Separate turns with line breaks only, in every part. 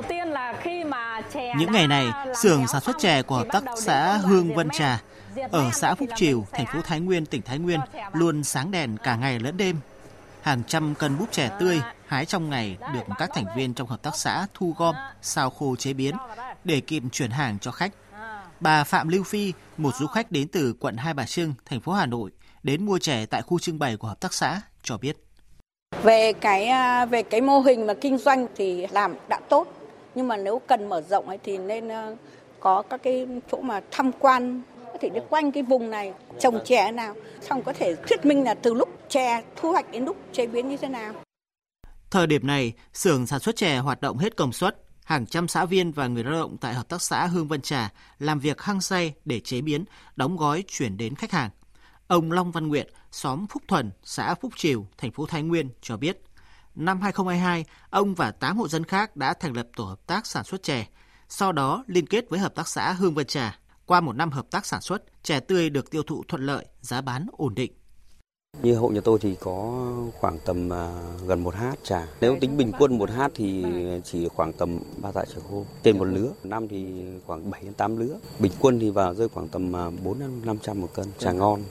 đầu tiên là khi mà chè
Những ngày này, xưởng sản xuất chè của hợp tác xã Hương Vân Trà ở xã Phúc Triều, thành phố Thái Nguyên, tỉnh Thái Nguyên luôn sáng đèn cả ngày lẫn đêm. Hàng trăm cân búp chè tươi hái trong ngày được các thành viên trong hợp tác xã thu gom, sao khô chế biến để kịp chuyển hàng cho khách. Bà Phạm Lưu Phi, một du khách đến từ quận Hai Bà Trưng, thành phố Hà Nội, đến mua chè tại khu trưng bày của hợp tác xã, cho biết.
Về cái à, về cái mô hình mà kinh doanh thì làm đã tốt, nhưng mà nếu cần mở rộng ấy thì nên ờ, có các cái chỗ mà tham quan có thể đi quanh cái vùng này trồng chè nào, xong có thể thuyết minh là từ lúc chè thu hoạch đến lúc chế biến như thế nào.
Thời điểm này, xưởng sản xuất chè hoạt động hết công suất, hàng trăm xã viên và người lao động tại hợp tác xã Hương Vân Trà làm việc hăng say để chế biến, đóng gói chuyển đến khách hàng. Ông Long Văn Nguyện, xóm Phúc Thuần, xã Phúc Triều, thành phố Thái Nguyên cho biết, năm 2022, ông và 8 hộ dân khác đã thành lập tổ hợp tác sản xuất chè, sau đó liên kết với hợp tác xã Hương Vân Trà. Qua một năm hợp tác sản xuất, chè tươi được tiêu thụ thuận lợi, giá bán ổn định.
Như hộ nhà tôi thì có khoảng tầm à, gần một hát trà. Nếu tính bình quân một hát thì chỉ khoảng tầm ba tạ trà khô trên một lứa. Năm thì khoảng 7 đến 8 lứa. Bình quân thì vào rơi khoảng tầm à, 4 500 một cân trà ngon.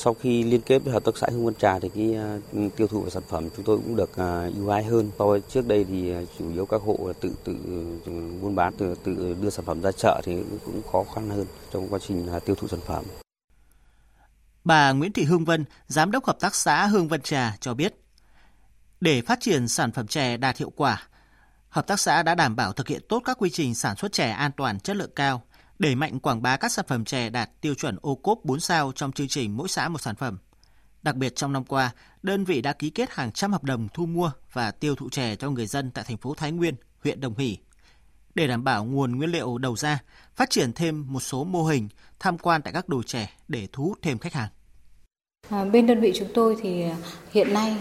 Sau khi liên kết với hợp tác xã Hương Vân Trà thì cái à, tiêu thụ của sản phẩm chúng tôi cũng được à, ưu ái hơn. So với trước đây thì à, chủ yếu các hộ là tự tự ừ, buôn bán tự tự đưa sản phẩm ra chợ thì cũng khó khăn hơn trong quá trình tiêu thụ sản phẩm.
Bà Nguyễn Thị Hương Vân, Giám đốc Hợp tác xã Hương Vân Trà cho biết, để phát triển sản phẩm chè đạt hiệu quả, Hợp tác xã đã đảm bảo thực hiện tốt các quy trình sản xuất chè an toàn chất lượng cao, đẩy mạnh quảng bá các sản phẩm chè đạt tiêu chuẩn ô cốp 4 sao trong chương trình mỗi xã một sản phẩm. Đặc biệt trong năm qua, đơn vị đã ký kết hàng trăm hợp đồng thu mua và tiêu thụ chè cho người dân tại thành phố Thái Nguyên, huyện Đồng Hỷ. Để đảm bảo nguồn nguyên liệu đầu ra, phát triển thêm một số mô hình tham quan tại các đồ chè để thu hút thêm khách hàng.
À, bên đơn vị chúng tôi thì hiện nay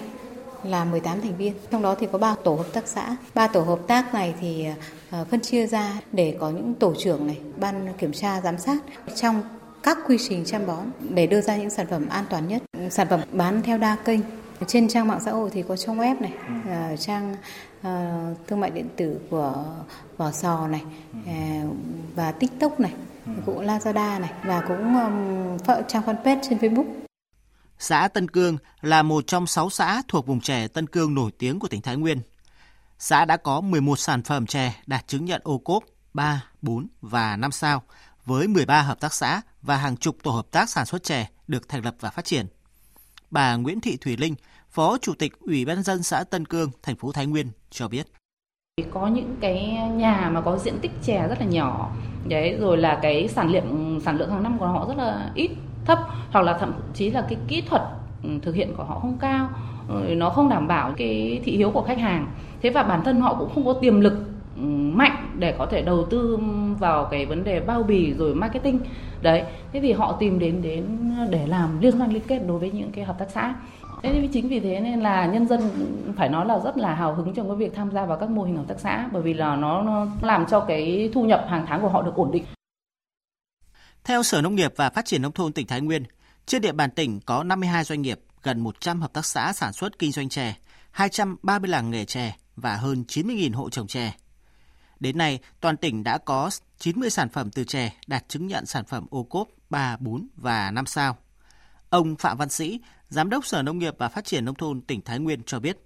là 18 thành viên, trong đó thì có 3 tổ hợp tác xã. Ba tổ hợp tác này thì à, phân chia ra để có những tổ trưởng này, ban kiểm tra giám sát trong các quy trình chăm bón để đưa ra những sản phẩm an toàn nhất. Sản phẩm bán theo đa kênh. Trên trang mạng xã hội thì có trang web này, à, trang à, thương mại điện tử của Vỏ Sò này à, và TikTok này, cũng Lazada này và cũng trang fanpage trên Facebook.
Xã Tân Cương là một trong 6 xã thuộc vùng chè Tân Cương nổi tiếng của tỉnh Thái Nguyên. Xã đã có 11 sản phẩm chè đạt chứng nhận ô cốp 3, 4 và 5 sao với 13 hợp tác xã và hàng chục tổ hợp tác sản xuất chè được thành lập và phát triển. Bà Nguyễn Thị Thủy Linh, Phó Chủ tịch Ủy ban dân xã Tân Cương, thành phố Thái Nguyên cho biết.
Có những cái nhà mà có diện tích chè rất là nhỏ, đấy rồi là cái sản lượng sản lượng hàng năm của họ rất là ít thấp hoặc là thậm chí là cái kỹ thuật ừ, thực hiện của họ không cao ừ, nó không đảm bảo cái thị hiếu của khách hàng. Thế và bản thân họ cũng không có tiềm lực ừ, mạnh để có thể đầu tư vào cái vấn đề bao bì rồi marketing. Đấy thế thì họ tìm đến đến để làm liên doanh liên kết đối với những cái hợp tác xã. Thế nên chính vì thế nên là nhân dân phải nói là rất là hào hứng trong cái việc tham gia vào các mô hình hợp tác xã bởi vì là nó, nó làm cho cái thu nhập hàng tháng của họ được ổn định
theo Sở Nông nghiệp và Phát triển Nông thôn tỉnh Thái Nguyên, trên địa bàn tỉnh có 52 doanh nghiệp, gần 100 hợp tác xã sản xuất kinh doanh chè, 230 làng nghề chè và hơn 90.000 hộ trồng chè. Đến nay, toàn tỉnh đã có 90 sản phẩm từ chè đạt chứng nhận sản phẩm ô cốp 3, 4 và 5 sao. Ông Phạm Văn Sĩ, Giám đốc Sở Nông nghiệp và Phát triển Nông thôn tỉnh Thái Nguyên cho biết,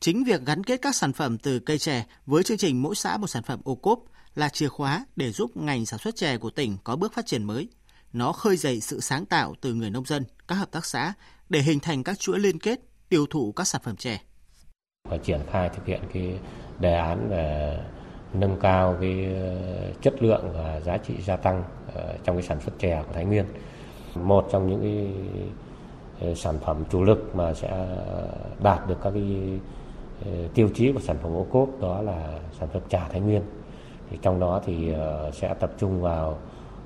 chính việc gắn kết các sản phẩm từ cây chè với chương trình mỗi xã một sản phẩm ô cốp là chìa khóa để giúp ngành sản xuất chè của tỉnh có bước phát triển mới. Nó khơi dậy sự sáng tạo từ người nông dân, các hợp tác xã để hình thành các chuỗi liên kết tiêu thụ các sản phẩm chè.
Và triển khai thực hiện cái đề án về nâng cao cái ờ, chất lượng và giá trị gia tăng ờ, trong cái sản xuất chè của Thái Nguyên. Một trong những cái ờ, sản phẩm chủ lực mà sẽ đạt được các cái tiêu chí của sản phẩm ô cốp đó là sản phẩm trà Thái Nguyên thì trong đó thì ờ, sẽ tập trung vào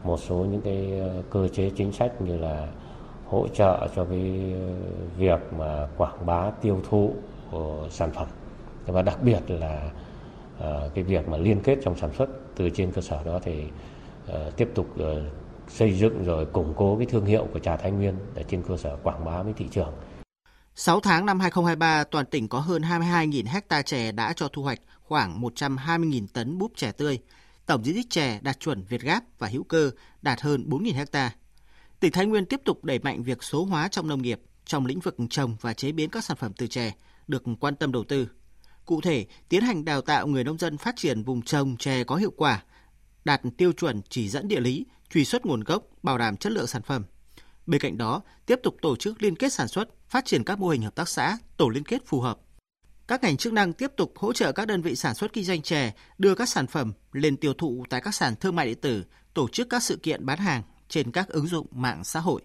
một số những cái ờ, cơ chế chính sách như là hỗ trợ cho cái ờ, việc mà quảng bá tiêu thụ của sản phẩm và đặc biệt là cái việc mà liên kết trong sản xuất từ trên cơ sở đó thì tiếp tục xây dựng rồi củng cố cái thương hiệu của trà Thái Nguyên để trên cơ sở quảng bá với thị trường.
6 tháng năm 2023, toàn tỉnh có hơn 22.000 hecta chè đã cho thu hoạch khoảng 120.000 tấn búp chè tươi. Tổng diện tích chè đạt chuẩn Việt Gáp và hữu cơ đạt hơn 4.000 hecta. Tỉnh Thái Nguyên tiếp tục đẩy mạnh việc số hóa trong nông nghiệp, trong lĩnh vực trồng và chế biến các sản phẩm từ chè, được quan tâm đầu tư. Cụ thể, tiến hành đào tạo người nông dân phát triển vùng trồng chè có hiệu quả, đạt tiêu chuẩn chỉ dẫn địa lý, truy xuất nguồn gốc, bảo đảm chất lượng sản phẩm. Bên cạnh đó, tiếp tục tổ chức liên kết sản xuất, phát triển các mô hình hợp tác xã, tổ liên kết phù hợp. Các ngành chức năng tiếp tục hỗ trợ các đơn vị sản xuất kinh doanh chè đưa các sản phẩm lên tiêu thụ tại các sàn thương mại điện tử, tổ chức các sự kiện bán hàng trên các ứng dụng mạng xã hội.